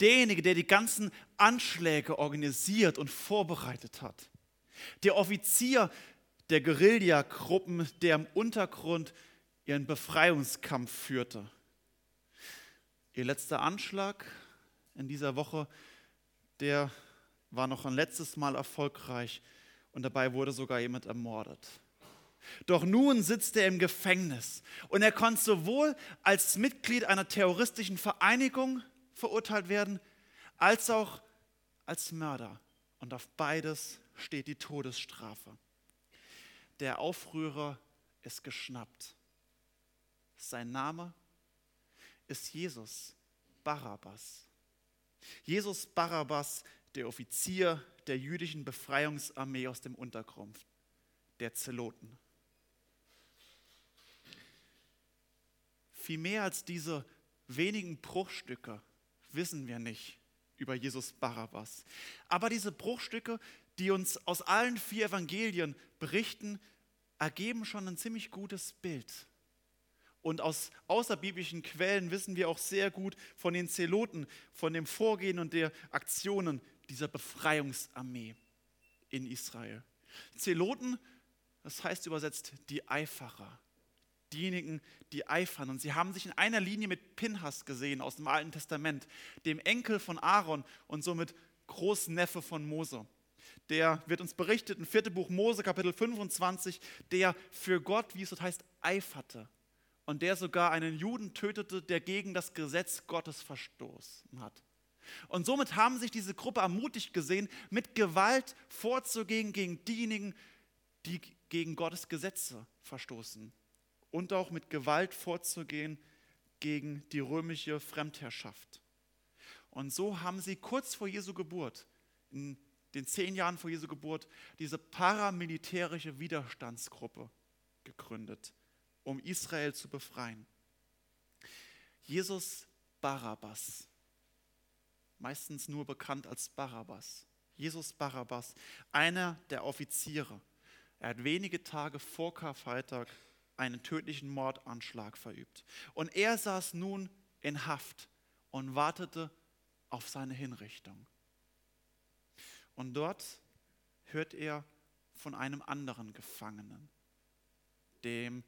Derjenige, der die ganzen Anschläge organisiert und vorbereitet hat. Der Offizier der Guerillagruppen, der im Untergrund ihren Befreiungskampf führte. Ihr letzter Anschlag in dieser Woche, der war noch ein letztes Mal erfolgreich und dabei wurde sogar jemand ermordet. Doch nun sitzt er im Gefängnis und er konnte sowohl als Mitglied einer terroristischen Vereinigung verurteilt werden, als auch als Mörder. Und auf beides steht die Todesstrafe. Der Aufrührer ist geschnappt. Sein Name ist Jesus Barabbas. Jesus Barabbas, der Offizier der jüdischen Befreiungsarmee aus dem Untergrund, der Zeloten. Viel mehr als diese wenigen Bruchstücke wissen wir nicht über Jesus Barabbas. Aber diese Bruchstücke, die uns aus allen vier Evangelien berichten, ergeben schon ein ziemlich gutes Bild. Und aus außerbiblischen Quellen wissen wir auch sehr gut von den Zeloten, von dem Vorgehen und der Aktionen dieser Befreiungsarmee in Israel. Zeloten, das heißt übersetzt die Eiferer diejenigen, die eifern. Und sie haben sich in einer Linie mit Pinhas gesehen aus dem Alten Testament, dem Enkel von Aaron und somit Großneffe von Mose. Der wird uns berichtet im vierten Buch Mose, Kapitel 25, der für Gott, wie es dort heißt, eiferte. Und der sogar einen Juden tötete, der gegen das Gesetz Gottes verstoßen hat. Und somit haben sich diese Gruppe ermutigt gesehen, mit Gewalt vorzugehen gegen diejenigen, die gegen Gottes Gesetze verstoßen und auch mit Gewalt vorzugehen gegen die römische Fremdherrschaft. Und so haben sie kurz vor Jesu Geburt, in den zehn Jahren vor Jesu Geburt, diese paramilitärische Widerstandsgruppe gegründet, um Israel zu befreien. Jesus Barabbas, meistens nur bekannt als Barabbas. Jesus Barabbas, einer der Offiziere. Er hat wenige Tage vor Karfreitag einen tödlichen Mordanschlag verübt. Und er saß nun in Haft und wartete auf seine Hinrichtung. Und dort hört er von einem anderen Gefangenen, dem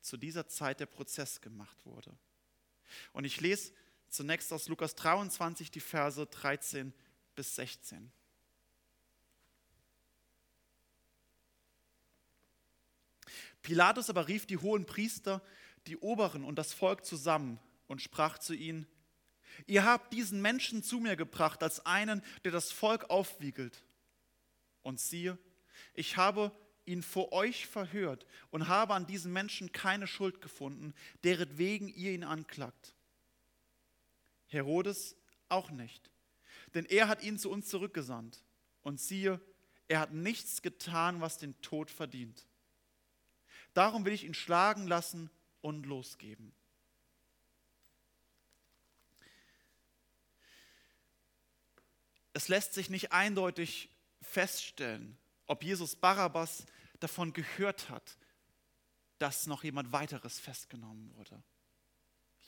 zu dieser Zeit der Prozess gemacht wurde. Und ich lese zunächst aus Lukas 23 die Verse 13 bis 16. Pilatus aber rief die hohen Priester, die Oberen und das Volk zusammen und sprach zu ihnen, ihr habt diesen Menschen zu mir gebracht als einen, der das Volk aufwiegelt. Und siehe, ich habe ihn vor euch verhört und habe an diesem Menschen keine Schuld gefunden, deretwegen ihr ihn anklagt. Herodes auch nicht, denn er hat ihn zu uns zurückgesandt. Und siehe, er hat nichts getan, was den Tod verdient. Darum will ich ihn schlagen lassen und losgeben. Es lässt sich nicht eindeutig feststellen, ob Jesus Barabbas davon gehört hat, dass noch jemand weiteres festgenommen wurde.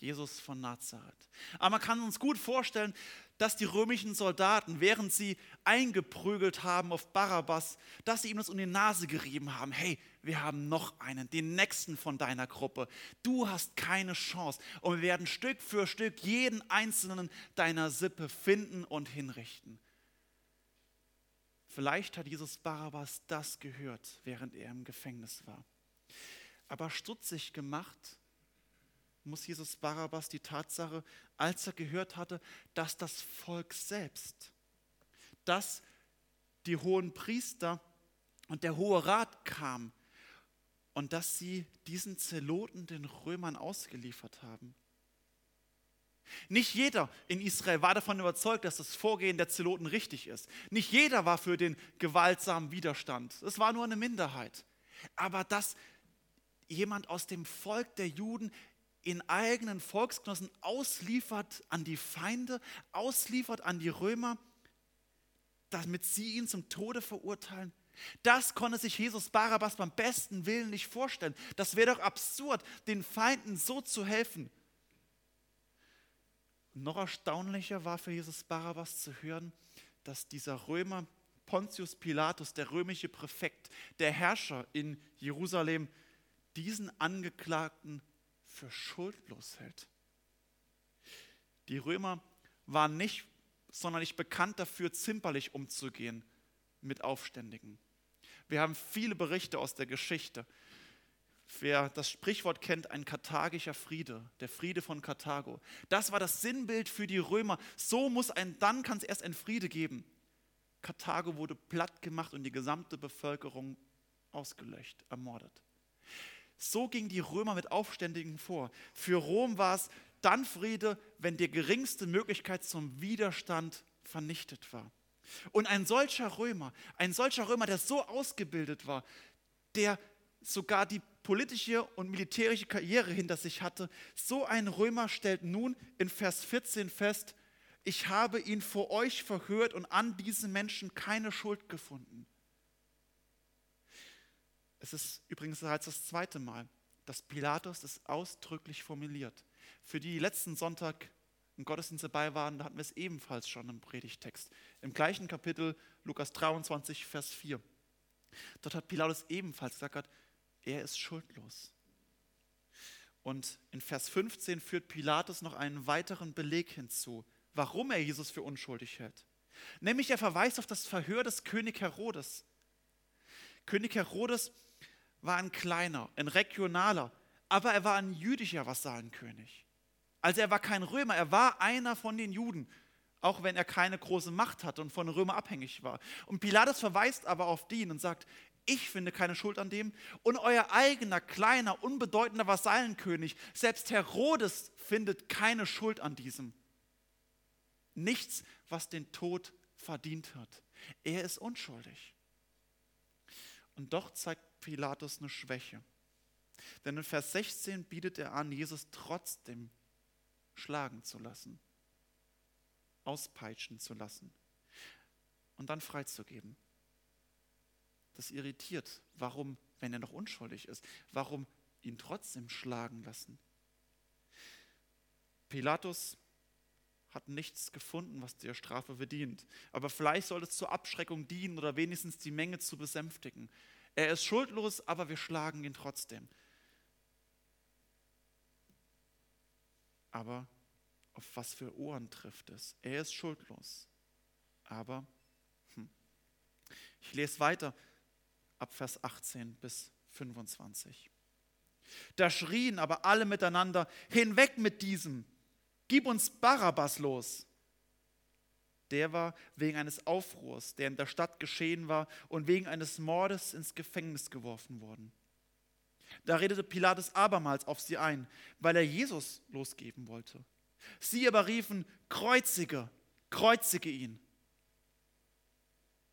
Jesus von Nazareth. Aber man kann uns gut vorstellen, dass die römischen Soldaten, während sie eingeprügelt haben auf Barabbas, dass sie ihm das um die Nase gerieben haben. Hey, wir haben noch einen, den nächsten von deiner Gruppe. Du hast keine Chance. Und wir werden Stück für Stück jeden einzelnen deiner Sippe finden und hinrichten. Vielleicht hat Jesus Barabbas das gehört, während er im Gefängnis war. Aber stutzig gemacht muss Jesus Barabbas die Tatsache, als er gehört hatte, dass das Volk selbst, dass die hohen Priester und der Hohe Rat kam und dass sie diesen Zeloten den Römern ausgeliefert haben. Nicht jeder in Israel war davon überzeugt, dass das Vorgehen der Zeloten richtig ist. Nicht jeder war für den gewaltsamen Widerstand. Es war nur eine Minderheit. Aber dass jemand aus dem Volk der Juden in eigenen Volksgenossen ausliefert an die Feinde, ausliefert an die Römer, damit sie ihn zum Tode verurteilen. Das konnte sich Jesus Barabbas beim besten Willen nicht vorstellen. Das wäre doch absurd, den Feinden so zu helfen. Noch erstaunlicher war für Jesus Barabbas zu hören, dass dieser Römer Pontius Pilatus, der römische Präfekt, der Herrscher in Jerusalem, diesen Angeklagten für schuldlos hält. Die Römer waren nicht sonderlich bekannt dafür, zimperlich umzugehen mit Aufständigen. Wir haben viele Berichte aus der Geschichte. Wer das Sprichwort kennt, ein karthagischer Friede, der Friede von Karthago. Das war das Sinnbild für die Römer. So muss ein, dann kann es erst ein Friede geben. Karthago wurde platt gemacht und die gesamte Bevölkerung ausgelöscht, ermordet. So ging die Römer mit Aufständigen vor. Für Rom war es dann Friede, wenn die geringste Möglichkeit zum Widerstand vernichtet war. Und ein solcher Römer, ein solcher Römer, der so ausgebildet war, der sogar die politische und militärische Karriere hinter sich hatte, so ein Römer stellt nun in Vers 14 fest, ich habe ihn vor euch verhört und an diesen Menschen keine Schuld gefunden. Es ist übrigens bereits das zweite Mal, dass Pilatus es ausdrücklich formuliert. Für die, letzten Sonntag im Gottesdienst dabei waren, da hatten wir es ebenfalls schon im Predigtext. Im gleichen Kapitel, Lukas 23, Vers 4. Dort hat Pilatus ebenfalls gesagt, er ist schuldlos. Und in Vers 15 führt Pilatus noch einen weiteren Beleg hinzu, warum er Jesus für unschuldig hält. Nämlich er verweist auf das Verhör des König Herodes. König Herodes war ein kleiner, ein regionaler, aber er war ein jüdischer Vassallenkönig. Also er war kein Römer, er war einer von den Juden, auch wenn er keine große Macht hatte und von den Römern abhängig war. Und Pilatus verweist aber auf den und sagt, ich finde keine Schuld an dem und euer eigener, kleiner, unbedeutender Vasallenkönig, selbst Herodes findet keine Schuld an diesem. Nichts, was den Tod verdient hat. Er ist unschuldig. Und doch zeigt Pilatus eine Schwäche. Denn in Vers 16 bietet er an, Jesus trotzdem schlagen zu lassen, auspeitschen zu lassen und dann freizugeben. Das irritiert. Warum, wenn er noch unschuldig ist, warum ihn trotzdem schlagen lassen? Pilatus hat nichts gefunden, was der Strafe verdient. Aber vielleicht soll es zur Abschreckung dienen oder wenigstens die Menge zu besänftigen. Er ist schuldlos, aber wir schlagen ihn trotzdem. Aber auf was für Ohren trifft es? Er ist schuldlos. Aber, hm. ich lese weiter ab Vers 18 bis 25. Da schrien aber alle miteinander, hinweg mit diesem, gib uns Barabbas los. Der war wegen eines Aufruhrs, der in der Stadt geschehen war, und wegen eines Mordes ins Gefängnis geworfen worden. Da redete Pilatus abermals auf sie ein, weil er Jesus losgeben wollte. Sie aber riefen, kreuzige, kreuzige ihn.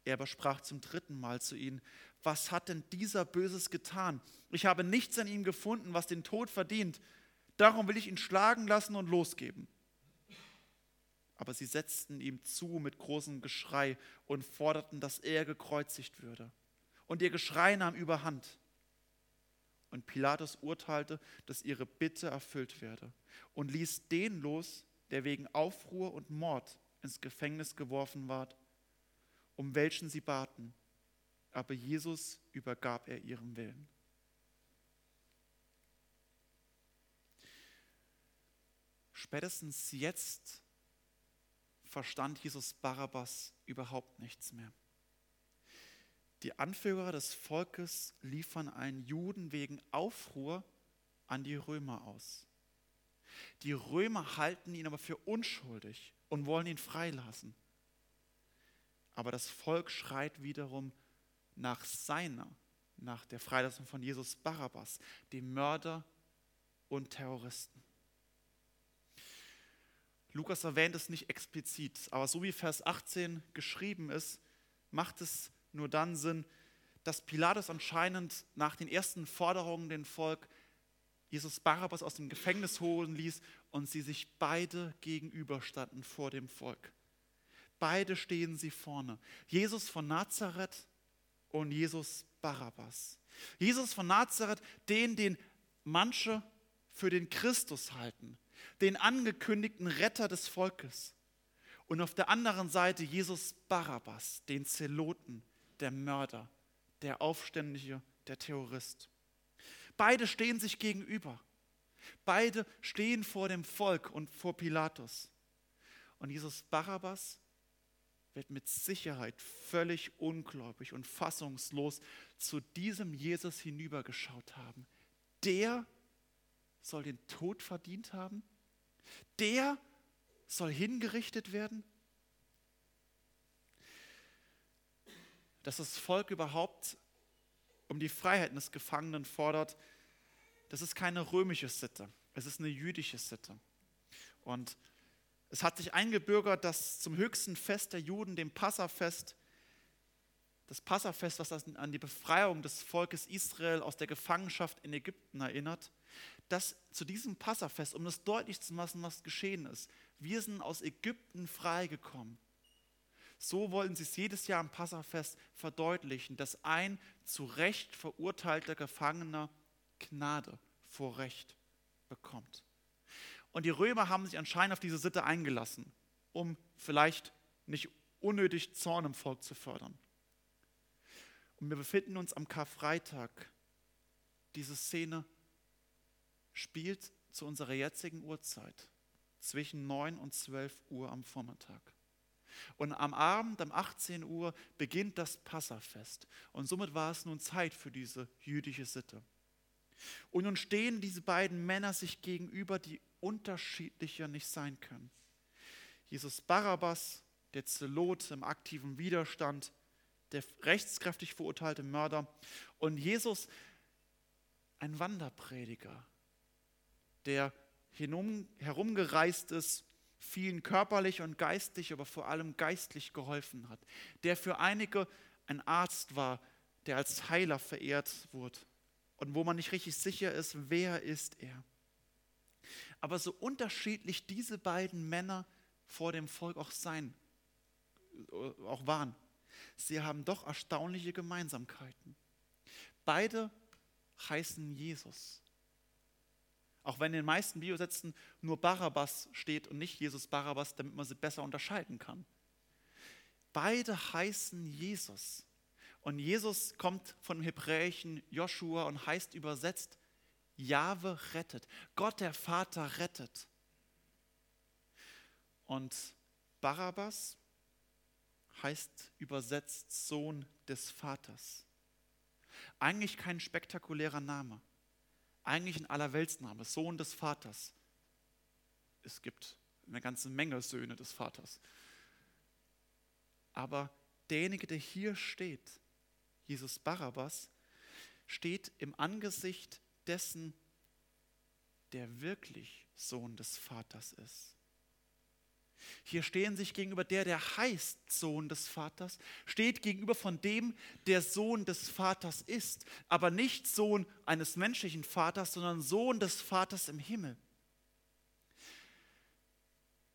Er aber sprach zum dritten Mal zu ihnen, was hat denn dieser Böses getan? Ich habe nichts an ihm gefunden, was den Tod verdient. Darum will ich ihn schlagen lassen und losgeben. Aber sie setzten ihm zu mit großem Geschrei und forderten, dass er gekreuzigt würde. Und ihr Geschrei nahm überhand. Und Pilatus urteilte, dass ihre Bitte erfüllt werde und ließ den los, der wegen Aufruhr und Mord ins Gefängnis geworfen ward, um welchen sie baten. Aber Jesus übergab er ihrem Willen. Spätestens jetzt verstand Jesus Barabbas überhaupt nichts mehr. Die Anführer des Volkes liefern einen Juden wegen Aufruhr an die Römer aus. Die Römer halten ihn aber für unschuldig und wollen ihn freilassen. Aber das Volk schreit wiederum nach seiner, nach der Freilassung von Jesus Barabbas, dem Mörder und Terroristen. Lukas erwähnt es nicht explizit, aber so wie Vers 18 geschrieben ist, macht es nur dann Sinn, dass Pilatus anscheinend nach den ersten Forderungen den Volk Jesus Barabbas aus dem Gefängnis holen ließ und sie sich beide gegenüberstanden vor dem Volk. Beide stehen sie vorne. Jesus von Nazareth und Jesus Barabbas. Jesus von Nazareth, den, den manche für den Christus halten, den angekündigten Retter des Volkes. Und auf der anderen Seite Jesus Barabbas, den Zeloten, der Mörder, der Aufständliche, der Terrorist. Beide stehen sich gegenüber. Beide stehen vor dem Volk und vor Pilatus. Und Jesus Barabbas wird mit Sicherheit völlig ungläubig und fassungslos zu diesem Jesus hinübergeschaut haben. Der soll den Tod verdient haben? Der soll hingerichtet werden? Dass das Volk überhaupt um die Freiheiten des Gefangenen fordert, das ist keine römische Sitte, es ist eine jüdische Sitte. Und es hat sich eingebürgert, dass zum höchsten Fest der Juden, dem Passafest, das Passafest, was an die Befreiung des Volkes Israel aus der Gefangenschaft in Ägypten erinnert, dass zu diesem Passafest, um das deutlich zu machen, was geschehen ist, wir sind aus Ägypten freigekommen. So wollen sie es jedes Jahr am Passafest verdeutlichen, dass ein zu Recht verurteilter Gefangener Gnade vor Recht bekommt. Und die Römer haben sich anscheinend auf diese Sitte eingelassen, um vielleicht nicht unnötig Zorn im Volk zu fördern. Und wir befinden uns am Karfreitag. Diese Szene spielt zu unserer jetzigen Uhrzeit zwischen 9 und 12 Uhr am Vormittag. Und am Abend, um 18 Uhr, beginnt das Passafest. Und somit war es nun Zeit für diese jüdische Sitte. Und nun stehen diese beiden Männer sich gegenüber, die unterschiedlicher nicht sein können. Jesus Barabbas, der Zelot im aktiven Widerstand, der rechtskräftig verurteilte Mörder und Jesus, ein Wanderprediger, der herumgereist ist, vielen körperlich und geistlich, aber vor allem geistlich geholfen hat, der für einige ein Arzt war, der als Heiler verehrt wurde und wo man nicht richtig sicher ist, wer ist er. Aber so unterschiedlich diese beiden Männer vor dem Volk auch sein, auch waren, sie haben doch erstaunliche Gemeinsamkeiten. Beide heißen Jesus. Auch wenn in den meisten Biosätzen nur Barabbas steht und nicht Jesus Barabbas, damit man sie besser unterscheiden kann. Beide heißen Jesus. Und Jesus kommt von dem hebräischen Joshua und heißt übersetzt, Jahwe rettet. Gott der Vater rettet. Und Barabbas heißt übersetzt Sohn des Vaters. Eigentlich kein spektakulärer Name eigentlich ein Allerweltsname, Sohn des Vaters. Es gibt eine ganze Menge Söhne des Vaters. Aber derjenige, der hier steht, Jesus Barabbas, steht im Angesicht dessen, der wirklich Sohn des Vaters ist. Hier stehen sich gegenüber der, der heißt Sohn des Vaters, steht gegenüber von dem, der Sohn des Vaters ist, aber nicht Sohn eines menschlichen Vaters, sondern Sohn des Vaters im Himmel.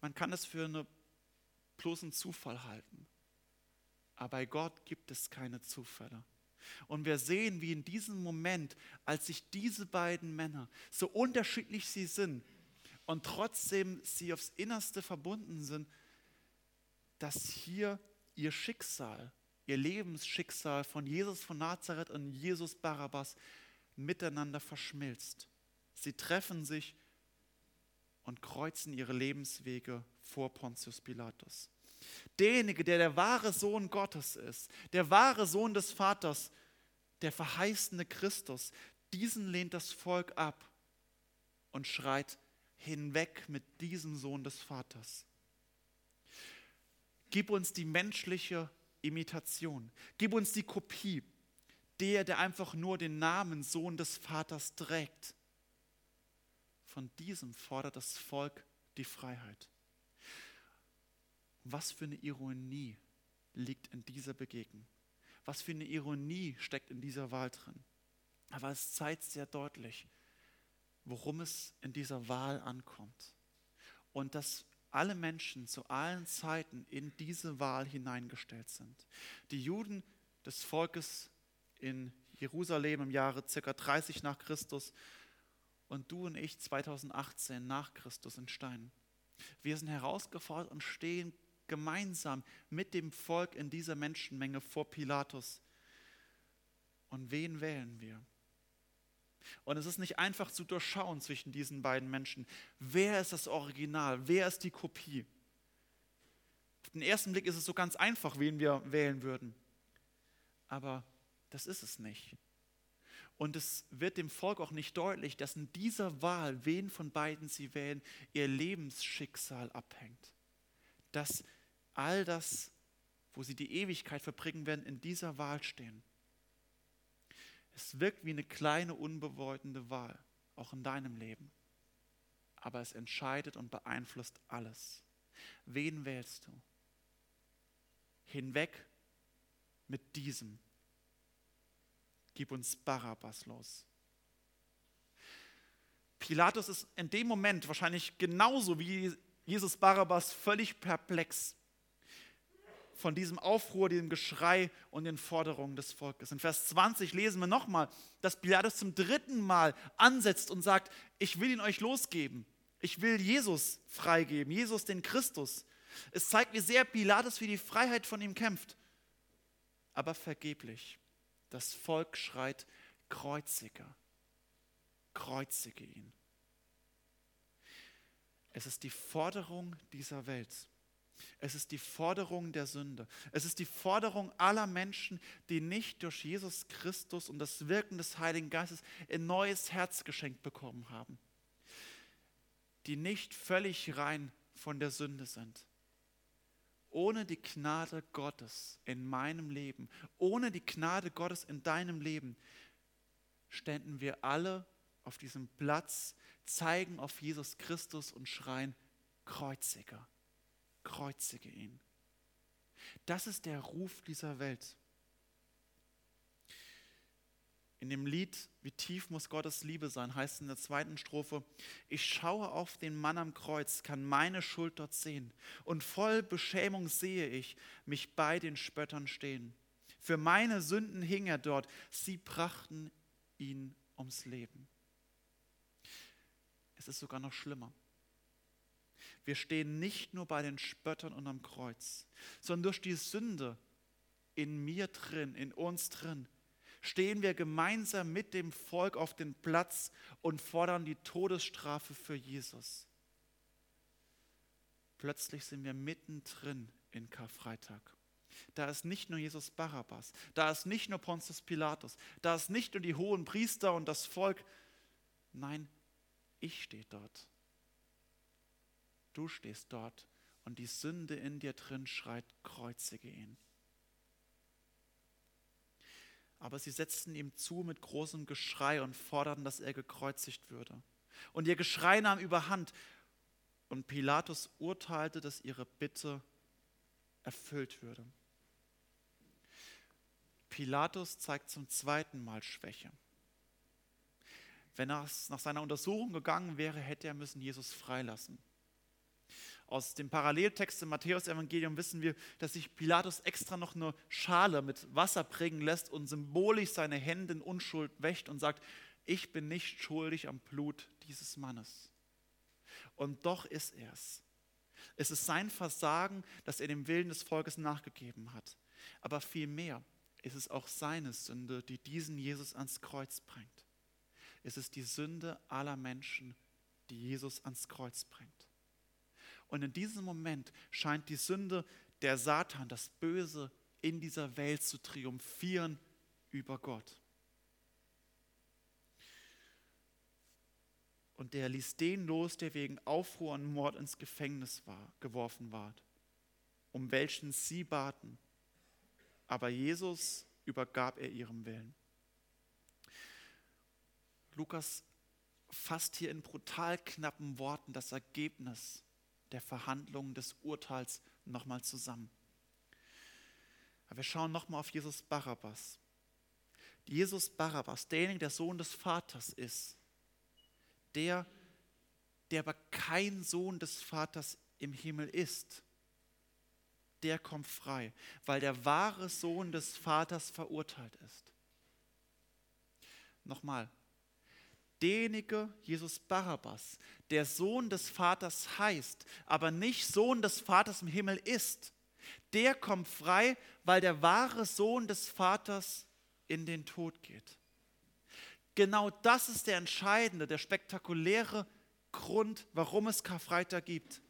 Man kann es für einen bloßen Zufall halten, aber bei Gott gibt es keine Zufälle. Und wir sehen, wie in diesem Moment, als sich diese beiden Männer, so unterschiedlich sie sind, und trotzdem sie aufs Innerste verbunden sind, dass hier ihr Schicksal, ihr Lebensschicksal von Jesus von Nazareth und Jesus Barabbas miteinander verschmilzt. Sie treffen sich und kreuzen ihre Lebenswege vor Pontius Pilatus. Derjenige, der der wahre Sohn Gottes ist, der wahre Sohn des Vaters, der verheißene Christus, diesen lehnt das Volk ab und schreit, hinweg mit diesem Sohn des Vaters. Gib uns die menschliche Imitation. Gib uns die Kopie. Der, der einfach nur den Namen Sohn des Vaters trägt. Von diesem fordert das Volk die Freiheit. Was für eine Ironie liegt in dieser Begegnung. Was für eine Ironie steckt in dieser Wahl drin. Aber es zeigt sehr deutlich, worum es in dieser Wahl ankommt. Und dass alle Menschen zu allen Zeiten in diese Wahl hineingestellt sind. Die Juden des Volkes in Jerusalem im Jahre ca. 30 nach Christus und du und ich 2018 nach Christus in Stein. Wir sind herausgefordert und stehen gemeinsam mit dem Volk in dieser Menschenmenge vor Pilatus. Und wen wählen wir? Und es ist nicht einfach zu durchschauen zwischen diesen beiden Menschen. Wer ist das Original? Wer ist die Kopie? Auf den ersten Blick ist es so ganz einfach, wen wir wählen würden. Aber das ist es nicht. Und es wird dem Volk auch nicht deutlich, dass in dieser Wahl, wen von beiden sie wählen, ihr Lebensschicksal abhängt. Dass all das, wo sie die Ewigkeit verbringen werden, in dieser Wahl stehen. Es wirkt wie eine kleine, unbedeutende Wahl, auch in deinem Leben. Aber es entscheidet und beeinflusst alles. Wen wählst du? Hinweg mit diesem. Gib uns Barabbas los. Pilatus ist in dem Moment wahrscheinlich genauso wie Jesus Barabbas völlig perplex von diesem Aufruhr, diesem Geschrei und den Forderungen des Volkes. In Vers 20 lesen wir nochmal, dass Pilatus zum dritten Mal ansetzt und sagt, ich will ihn euch losgeben. Ich will Jesus freigeben, Jesus den Christus. Es zeigt, wie sehr Pilatus für die Freiheit von ihm kämpft. Aber vergeblich. Das Volk schreit, kreuzige, kreuzige ihn. Es ist die Forderung dieser Welt. Es ist die Forderung der Sünde. Es ist die Forderung aller Menschen, die nicht durch Jesus Christus und das Wirken des Heiligen Geistes ein neues Herz geschenkt bekommen haben. Die nicht völlig rein von der Sünde sind. Ohne die Gnade Gottes in meinem Leben, ohne die Gnade Gottes in deinem Leben, ständen wir alle auf diesem Platz, zeigen auf Jesus Christus und schreien, Kreuziger kreuzige ihn. Das ist der Ruf dieser Welt. In dem Lied Wie tief muss Gottes Liebe sein, heißt in der zweiten Strophe, ich schaue auf den Mann am Kreuz, kann meine Schuld dort sehen und voll Beschämung sehe ich mich bei den Spöttern stehen. Für meine Sünden hing er dort, sie brachten ihn ums Leben. Es ist sogar noch schlimmer. Wir stehen nicht nur bei den Spöttern und am Kreuz, sondern durch die Sünde in mir drin, in uns drin, stehen wir gemeinsam mit dem Volk auf dem Platz und fordern die Todesstrafe für Jesus. Plötzlich sind wir mittendrin in Karfreitag. Da ist nicht nur Jesus Barabbas, da ist nicht nur Pontius Pilatus, da ist nicht nur die hohen Priester und das Volk. Nein, ich stehe dort. Du stehst dort und die Sünde in dir drin schreit, kreuzige ihn. Aber sie setzten ihm zu mit großem Geschrei und forderten, dass er gekreuzigt würde. Und ihr Geschrei nahm überhand. Und Pilatus urteilte, dass ihre Bitte erfüllt würde. Pilatus zeigt zum zweiten Mal Schwäche. Wenn er nach seiner Untersuchung gegangen wäre, hätte er müssen Jesus freilassen. Aus dem Paralleltext im Matthäus-Evangelium wissen wir, dass sich Pilatus extra noch eine Schale mit Wasser prägen lässt und symbolisch seine Hände in Unschuld wäscht und sagt, ich bin nicht schuldig am Blut dieses Mannes. Und doch ist er es. Es ist sein Versagen, dass er dem Willen des Volkes nachgegeben hat. Aber vielmehr ist es auch seine Sünde, die diesen Jesus ans Kreuz bringt. Es ist die Sünde aller Menschen, die Jesus ans Kreuz bringt. Und in diesem Moment scheint die Sünde, der Satan, das Böse in dieser Welt zu triumphieren über Gott. Und der ließ den los, der wegen Aufruhr und Mord ins Gefängnis war, geworfen ward, um welchen sie baten. Aber Jesus übergab er ihrem Willen. Lukas fasst hier in brutal knappen Worten das Ergebnis der Verhandlungen des Urteils nochmal zusammen. Aber wir schauen nochmal auf Jesus Barabbas. Jesus Barabbas, derjenige, der Sohn des Vaters ist, der, der aber kein Sohn des Vaters im Himmel ist, der kommt frei, weil der wahre Sohn des Vaters verurteilt ist. Nochmal, derjenige Jesus Barabbas, der Sohn des Vaters heißt, aber nicht Sohn des Vaters im Himmel ist, der kommt frei, weil der wahre Sohn des Vaters in den Tod geht. Genau das ist der entscheidende, der spektakuläre Grund, warum es Karfreitag gibt.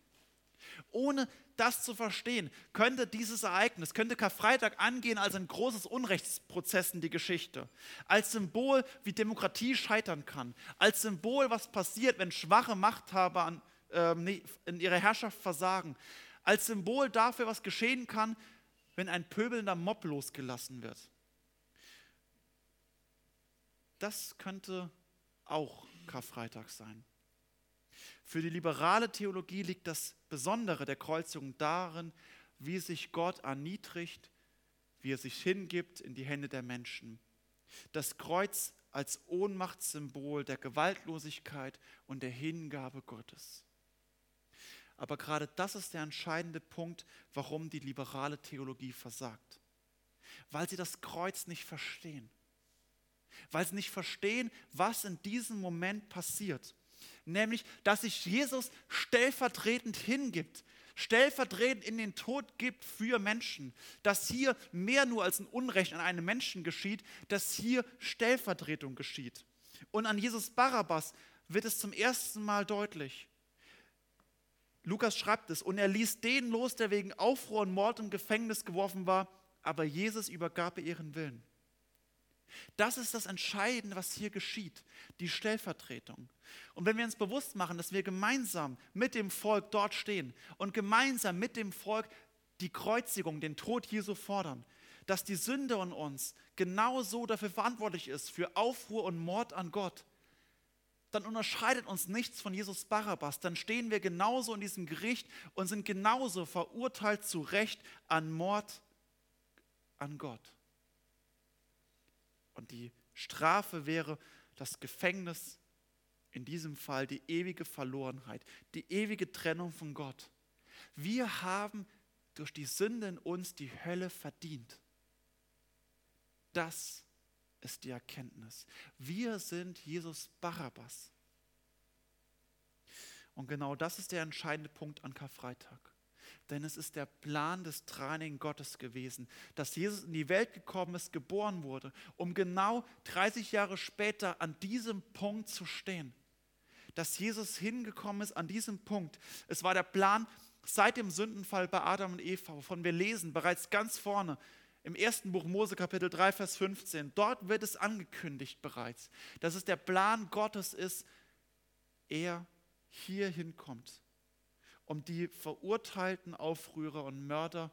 Ohne das zu verstehen, könnte dieses Ereignis, könnte Karfreitag angehen als ein großes Unrechtsprozess in die Geschichte, als Symbol, wie Demokratie scheitern kann, als Symbol, was passiert, wenn schwache Machthaber an, äh, in ihrer Herrschaft versagen, als Symbol dafür, was geschehen kann, wenn ein pöbelnder Mob losgelassen wird. Das könnte auch Karfreitag sein. Für die liberale Theologie liegt das Besondere der Kreuzigung darin, wie sich Gott erniedrigt, wie er sich hingibt in die Hände der Menschen. Das Kreuz als Ohnmachtssymbol der Gewaltlosigkeit und der Hingabe Gottes. Aber gerade das ist der entscheidende Punkt, warum die liberale Theologie versagt. Weil sie das Kreuz nicht verstehen. Weil sie nicht verstehen, was in diesem Moment passiert nämlich dass sich Jesus stellvertretend hingibt, stellvertretend in den Tod gibt für Menschen, dass hier mehr nur als ein Unrecht an einem Menschen geschieht, dass hier Stellvertretung geschieht. Und an Jesus Barabbas wird es zum ersten Mal deutlich. Lukas schreibt es, und er ließ den los, der wegen Aufruhr und Mord im Gefängnis geworfen war, aber Jesus übergab ihren Willen. Das ist das Entscheidende, was hier geschieht, die Stellvertretung. Und wenn wir uns bewusst machen, dass wir gemeinsam mit dem Volk dort stehen und gemeinsam mit dem Volk die Kreuzigung, den Tod Jesu fordern, dass die Sünde in uns genauso dafür verantwortlich ist, für Aufruhr und Mord an Gott, dann unterscheidet uns nichts von Jesus Barabbas. Dann stehen wir genauso in diesem Gericht und sind genauso verurteilt zu Recht an Mord an Gott. Und die Strafe wäre das Gefängnis, in diesem Fall die ewige Verlorenheit, die ewige Trennung von Gott. Wir haben durch die Sünde in uns die Hölle verdient. Das ist die Erkenntnis. Wir sind Jesus Barabbas. Und genau das ist der entscheidende Punkt an Karfreitag denn es ist der Plan des dreinigen Gottes gewesen, dass Jesus in die Welt gekommen ist, geboren wurde, um genau 30 Jahre später an diesem Punkt zu stehen. Dass Jesus hingekommen ist an diesem Punkt. Es war der Plan seit dem Sündenfall bei Adam und Eva, wovon wir lesen, bereits ganz vorne im ersten Buch Mose Kapitel 3, Vers 15. Dort wird es angekündigt bereits, dass es der Plan Gottes ist, er hier hinkommt um die verurteilten Aufrührer und Mörder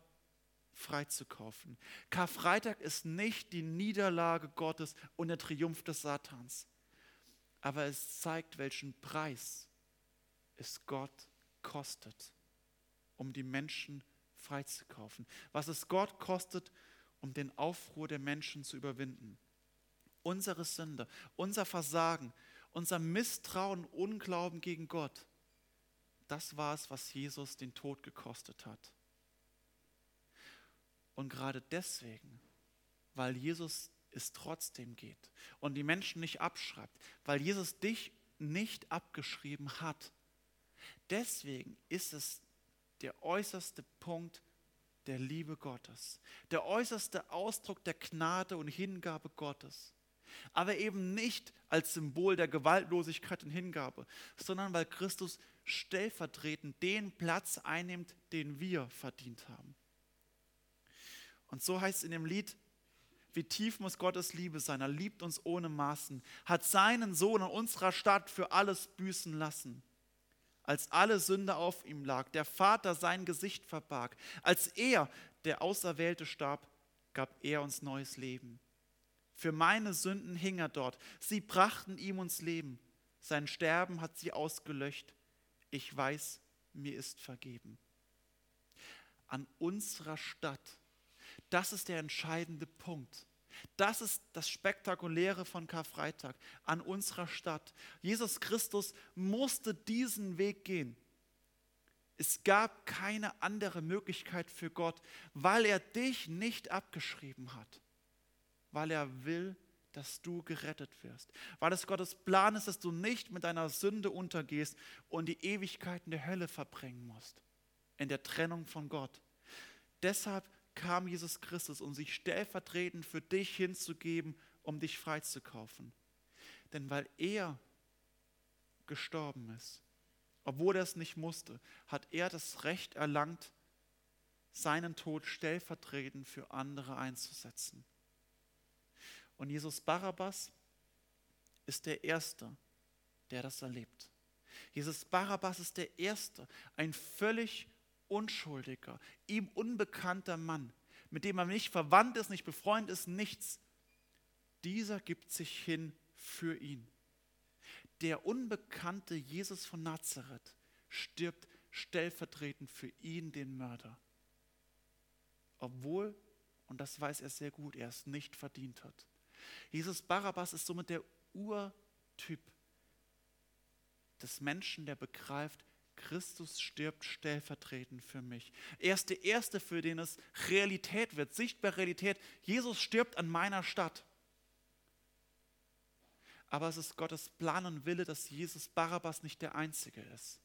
freizukaufen. Karfreitag ist nicht die Niederlage Gottes und der Triumph des Satans, aber es zeigt, welchen Preis es Gott kostet, um die Menschen freizukaufen. Was es Gott kostet, um den Aufruhr der Menschen zu überwinden. Unsere Sünde, unser Versagen, unser Misstrauen, Unglauben gegen Gott das war es, was Jesus den Tod gekostet hat. Und gerade deswegen, weil Jesus es trotzdem geht und die Menschen nicht abschreibt, weil Jesus dich nicht abgeschrieben hat, deswegen ist es der äußerste Punkt der Liebe Gottes, der äußerste Ausdruck der Gnade und Hingabe Gottes. Aber eben nicht als Symbol der Gewaltlosigkeit und Hingabe, sondern weil Christus stellvertretend den Platz einnimmt, den wir verdient haben. Und so heißt es in dem Lied, wie tief muss Gottes Liebe sein? Er liebt uns ohne Maßen, hat seinen Sohn in unserer Stadt für alles büßen lassen. Als alle Sünde auf ihm lag, der Vater sein Gesicht verbarg, als er, der Auserwählte, starb, gab er uns neues Leben. Für meine Sünden hing er dort, sie brachten ihm uns Leben. Sein Sterben hat sie ausgelöscht ich weiß, mir ist vergeben. An unserer Stadt, das ist der entscheidende Punkt. Das ist das Spektakuläre von Karfreitag, an unserer Stadt. Jesus Christus musste diesen Weg gehen. Es gab keine andere Möglichkeit für Gott, weil er dich nicht abgeschrieben hat, weil er will, dass du gerettet wirst. Weil es Gottes Plan ist, dass du nicht mit deiner Sünde untergehst und die Ewigkeit in der Hölle verbringen musst, in der Trennung von Gott. Deshalb kam Jesus Christus, um sich stellvertretend für dich hinzugeben, um dich freizukaufen. Denn weil er gestorben ist, obwohl er es nicht musste, hat er das Recht erlangt, seinen Tod stellvertretend für andere einzusetzen. Und Jesus Barabbas ist der Erste, der das erlebt. Jesus Barabbas ist der Erste, ein völlig unschuldiger, ihm unbekannter Mann, mit dem er nicht verwandt ist, nicht befreundet ist, nichts. Dieser gibt sich hin für ihn. Der unbekannte Jesus von Nazareth stirbt stellvertretend für ihn, den Mörder. Obwohl, und das weiß er sehr gut, er es nicht verdient hat. Jesus Barabbas ist somit der Urtyp des Menschen, der begreift, Christus stirbt stellvertretend für mich. Er ist der Erste, für den es Realität wird, sichtbare Realität. Jesus stirbt an meiner Stadt. Aber es ist Gottes Plan und Wille, dass Jesus Barabbas nicht der Einzige ist,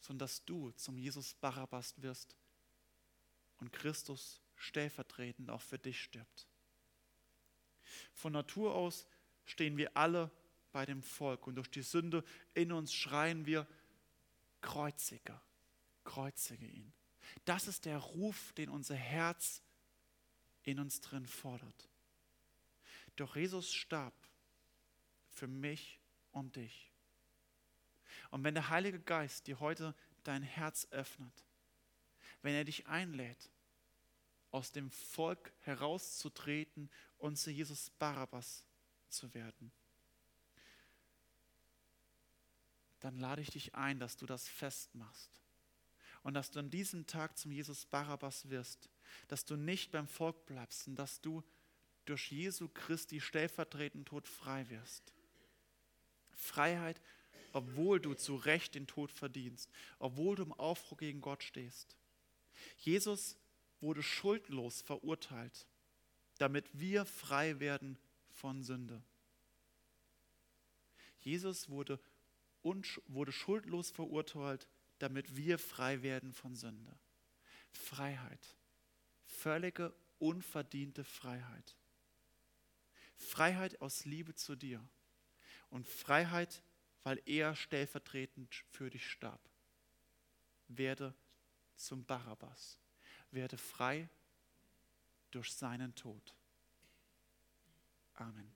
sondern dass du zum Jesus Barabbas wirst und Christus stellvertretend auch für dich stirbt. Von Natur aus stehen wir alle bei dem Volk und durch die Sünde in uns schreien wir, kreuzige, kreuzige ihn. Das ist der Ruf, den unser Herz in uns drin fordert. Doch Jesus starb für mich und dich. Und wenn der Heilige Geist dir heute dein Herz öffnet, wenn er dich einlädt, aus dem Volk herauszutreten und zu Jesus Barabbas zu werden, dann lade ich dich ein, dass du das festmachst. Und dass du an diesem Tag zum Jesus Barabbas wirst, dass du nicht beim Volk bleibst und dass du durch Jesu Christi stellvertretenden Tod frei wirst. Freiheit, obwohl du zu Recht den Tod verdienst, obwohl du im Aufruhr gegen Gott stehst. Jesus wurde schuldlos verurteilt, damit wir frei werden von Sünde. Jesus wurde, wurde schuldlos verurteilt, damit wir frei werden von Sünde. Freiheit. Völlige, unverdiente Freiheit. Freiheit aus Liebe zu dir und Freiheit, weil er stellvertretend für dich starb. Werde zum Barabbas. Werde frei durch seinen Tod. Amen.